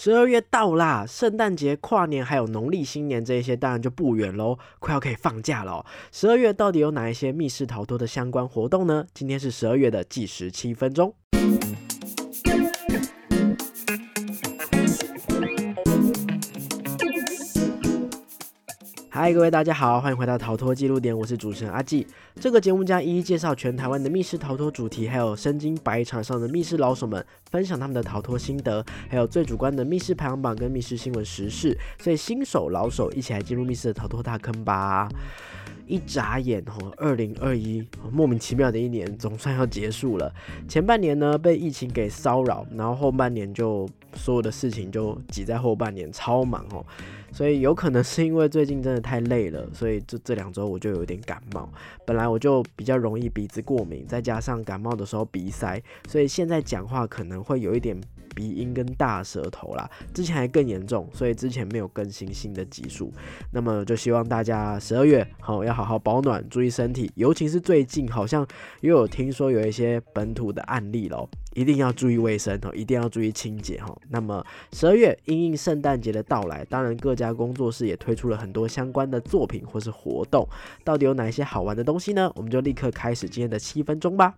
十二月到啦，圣诞节、跨年还有农历新年这一些，当然就不远喽，快要可以放假了。十二月到底有哪一些密室逃脱的相关活动呢？今天是十二月的计时七分钟。嗨，各位大家好，欢迎回到逃脱记录点，我是主持人阿纪。这个节目将一一介绍全台湾的密室逃脱主题，还有身经百场上的密室老手们分享他们的逃脱心得，还有最主观的密室排行榜跟密室新闻时事。所以新手老手一起来进入密室的逃脱大坑吧！一眨眼哦，二零二一莫名其妙的一年总算要结束了。前半年呢被疫情给骚扰，然后后半年就所有的事情就挤在后半年，超忙哦。所以有可能是因为最近真的太累了，所以这这两周我就有点感冒。本来我就比较容易鼻子过敏，再加上感冒的时候鼻塞，所以现在讲话可能会有一点鼻音跟大舌头啦。之前还更严重，所以之前没有更新新的集数。那么就希望大家十二月好要好好保暖，注意身体，尤其是最近好像又有听说有一些本土的案例喽。一定要注意卫生哦，一定要注意清洁哈。那么十二月因应圣诞节的到来，当然各家工作室也推出了很多相关的作品或是活动。到底有哪一些好玩的东西呢？我们就立刻开始今天的七分钟吧。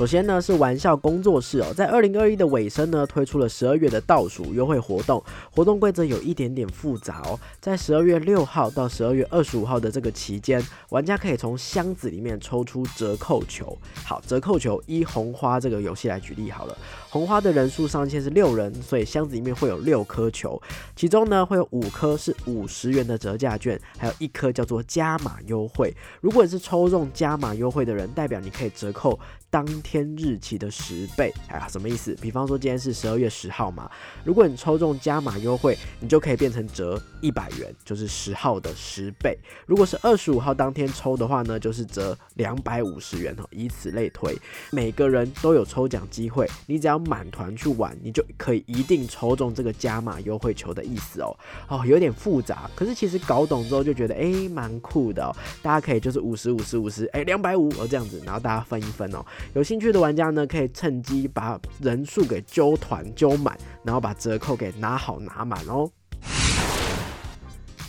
首先呢是玩笑工作室哦，在二零二一的尾声呢推出了十二月的倒数优惠活动，活动规则有一点点复杂哦。在十二月六号到十二月二十五号的这个期间，玩家可以从箱子里面抽出折扣球。好，折扣球依红花这个游戏来举例好了，红花的人数上限是六人，所以箱子里面会有六颗球，其中呢会有五颗是五十元的折价券，还有一颗叫做加码优惠。如果你是抽中加码优惠的人，代表你可以折扣。当天天日期的十倍，哎呀，什么意思？比方说今天是十二月十号嘛，如果你抽中加码优惠，你就可以变成折一百元，就是十号的十倍。如果是二十五号当天抽的话呢，就是折两百五十元哦，以此类推。每个人都有抽奖机会，你只要满团去玩，你就可以一定抽中这个加码优惠球的意思哦。哦，有点复杂，可是其实搞懂之后就觉得哎，蛮酷的哦。大家可以就是五十五十五十，哎，两百五哦这样子，然后大家分一分哦。有兴去的玩家呢，可以趁机把人数给揪团揪满，然后把折扣给拿好拿满哦。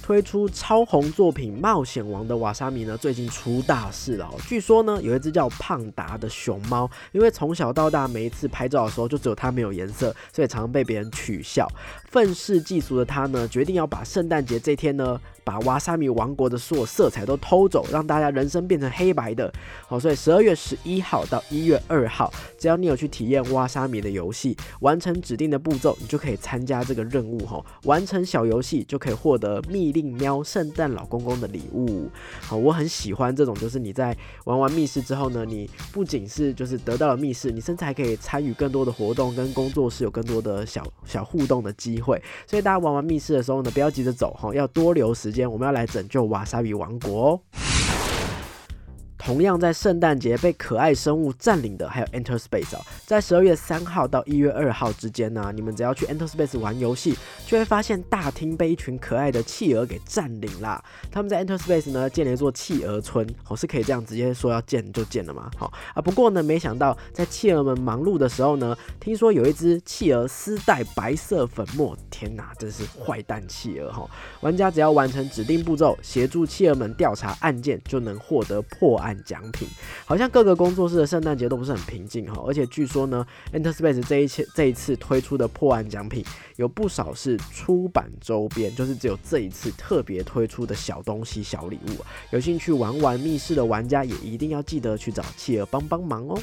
推出超红作品《冒险王》的瓦莎米呢，最近出大事了。据说呢，有一只叫胖达的熊猫，因为从小到大每一次拍照的时候就只有它没有颜色，所以常常被别人取笑。愤世嫉俗的他呢，决定要把圣诞节这天呢。把瓦萨米王国的所有色彩都偷走，让大家人生变成黑白的。好，所以十二月十一号到一月二号，只要你有去体验瓦萨米的游戏，完成指定的步骤，你就可以参加这个任务。哈，完成小游戏就可以获得令喵圣诞老公公的礼物。好，我很喜欢这种，就是你在玩完密室之后呢，你不仅是就是得到了密室，你甚至还可以参与更多的活动，跟工作室有更多的小小互动的机会。所以大家玩完密室的时候呢，不要急着走哈，要多留时。间我们要来拯救瓦莎比王国哦。同样在圣诞节被可爱生物占领的还有 Enter Space 哦，在十二月三号到一月二号之间呢，你们只要去 Enter Space 玩游戏，就会发现大厅被一群可爱的企鹅给占领啦。他们在 Enter Space 呢建了一座企鹅村，哦，是可以这样直接说要建就建了吗？好啊，不过呢，没想到在企鹅们忙碌的时候呢，听说有一只企鹅私带白色粉末，天哪，真是坏蛋企鹅哈！玩家只要完成指定步骤，协助企鹅们调查案件，就能获得破案。奖品好像各个工作室的圣诞节都不是很平静哈，而且据说呢，Enter Space 这一次这一次推出的破案奖品有不少是出版周边，就是只有这一次特别推出的小东西、小礼物。有兴趣玩玩密室的玩家也一定要记得去找企鹅帮帮忙哦。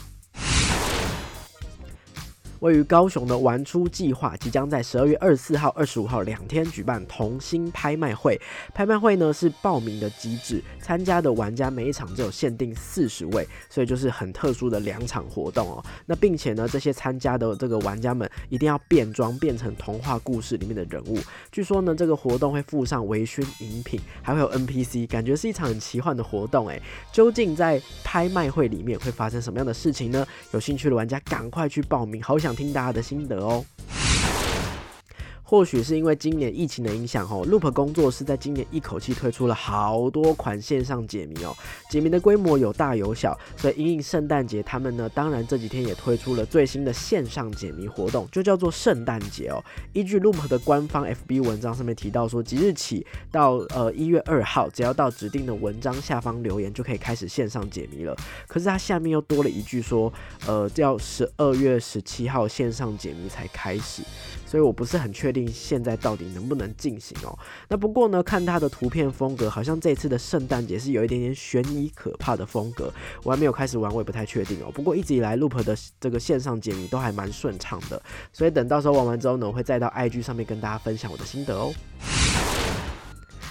位于高雄的玩出计划即将在十二月二十四号、二十五号两天举办同心拍卖会。拍卖会呢是报名的机制，参加的玩家每一场只有限定四十位，所以就是很特殊的两场活动哦。那并且呢，这些参加的这个玩家们一定要变装变成童话故事里面的人物。据说呢，这个活动会附上微醺饮品，还会有 NPC，感觉是一场很奇幻的活动诶，究竟在拍卖会里面会发生什么样的事情呢？有兴趣的玩家赶快去报名，好想。想听大家的心得哦。或许是因为今年疫情的影响哦，Loop 工作室在今年一口气推出了好多款线上解谜哦，解谜的规模有大有小，所以因应圣诞节，他们呢当然这几天也推出了最新的线上解谜活动，就叫做圣诞节哦。依据 Loop 的官方 FB 文章上面提到说，即日起到呃一月二号，只要到指定的文章下方留言，就可以开始线上解谜了。可是它下面又多了一句说，呃，要十二月十七号线上解谜才开始。所以我不是很确定现在到底能不能进行哦。那不过呢，看它的图片风格，好像这次的圣诞节是有一点点悬疑可怕的风格。我还没有开始玩，我也不太确定哦。不过一直以来，Loop 的这个线上解谜都还蛮顺畅的。所以等到时候玩完之后呢，我会再到 IG 上面跟大家分享我的心得哦。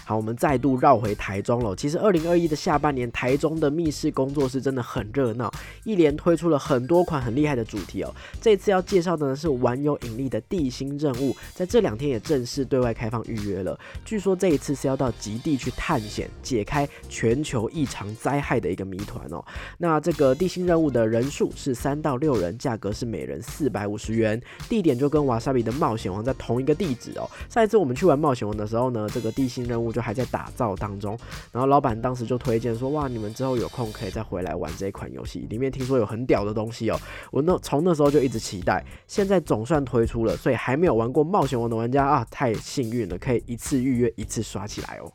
好，我们再度绕回台中了。其实二零二一的下半年，台中的密室工作室真的很热闹，一连推出了很多款很厉害的主题哦。这次要介绍的呢是玩有引力的地心任务，在这两天也正式对外开放预约了。据说这一次是要到极地去探险，解开全球异常灾害的一个谜团哦。那这个地心任务的人数是三到六人，价格是每人四百五十元，地点就跟瓦萨比的冒险王在同一个地址哦。上一次我们去玩冒险王的时候呢，这个地心任务。就还在打造当中，然后老板当时就推荐说：“哇，你们之后有空可以再回来玩这一款游戏，里面听说有很屌的东西哦。”我那从那时候就一直期待，现在总算推出了，所以还没有玩过冒险王的玩家啊，太幸运了，可以一次预约一次刷起来哦。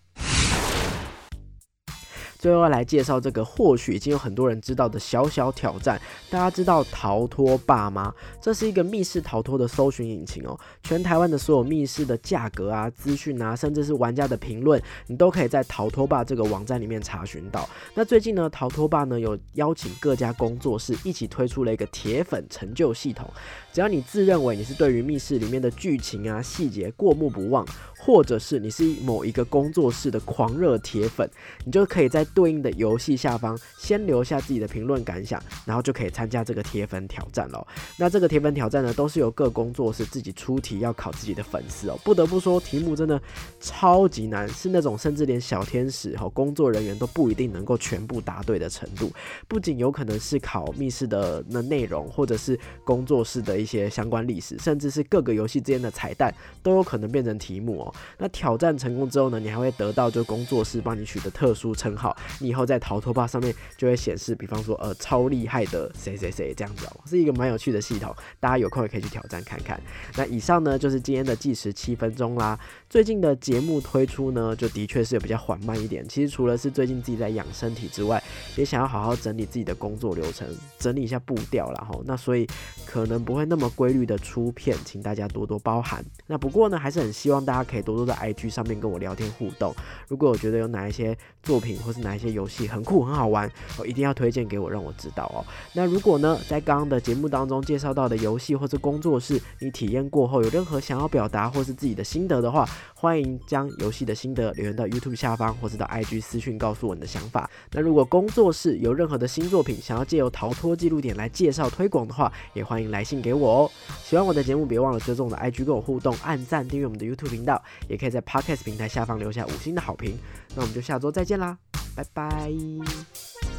最后来介绍这个，或许已经有很多人知道的小小挑战。大家知道逃脱吧吗？这是一个密室逃脱的搜寻引擎哦。全台湾的所有密室的价格啊、资讯啊，甚至是玩家的评论，你都可以在逃脱吧这个网站里面查询到。那最近呢，逃脱吧呢有邀请各家工作室一起推出了一个铁粉成就系统。只要你自认为你是对于密室里面的剧情啊细节过目不忘。或者是你是某一个工作室的狂热铁粉，你就可以在对应的游戏下方先留下自己的评论感想，然后就可以参加这个铁粉挑战喽。那这个铁粉挑战呢，都是由各工作室自己出题要考自己的粉丝哦。不得不说，题目真的超级难，是那种甚至连小天使和工作人员都不一定能够全部答对的程度。不仅有可能是考密室的那内容，或者是工作室的一些相关历史，甚至是各个游戏之间的彩蛋，都有可能变成题目哦。那挑战成功之后呢，你还会得到就工作室帮你取的特殊称号，你以后在逃脱吧上面就会显示，比方说呃超厉害的谁谁谁这样子哦，是一个蛮有趣的系统，大家有空也可以去挑战看看。那以上呢就是今天的计时七分钟啦。最近的节目推出呢，就的确是比较缓慢一点。其实除了是最近自己在养身体之外，也想要好好整理自己的工作流程，整理一下步调啦。哈。那所以可能不会那么规律的出片，请大家多多包涵。那不过呢，还是很希望大家可以多多在 IG 上面跟我聊天互动。如果我觉得有哪一些作品或是哪一些游戏很酷很好玩，我一定要推荐给我，让我知道哦。那如果呢，在刚刚的节目当中介绍到的游戏或是工作室，你体验过后有任何想要表达或是自己的心得的话，欢迎将游戏的心得留言到 YouTube 下方，或是到 IG 私讯告诉我你的想法。那如果工作室有任何的新作品想要借由逃脱记录点来介绍推广的话，也欢迎来信给我哦。喜欢我的节目，别忘了追踪我的 IG 跟我互动，按赞订阅我们的 YouTube 频道，也可以在 Podcast 平台下方留下五星的好评。那我们就下周再见啦，拜拜。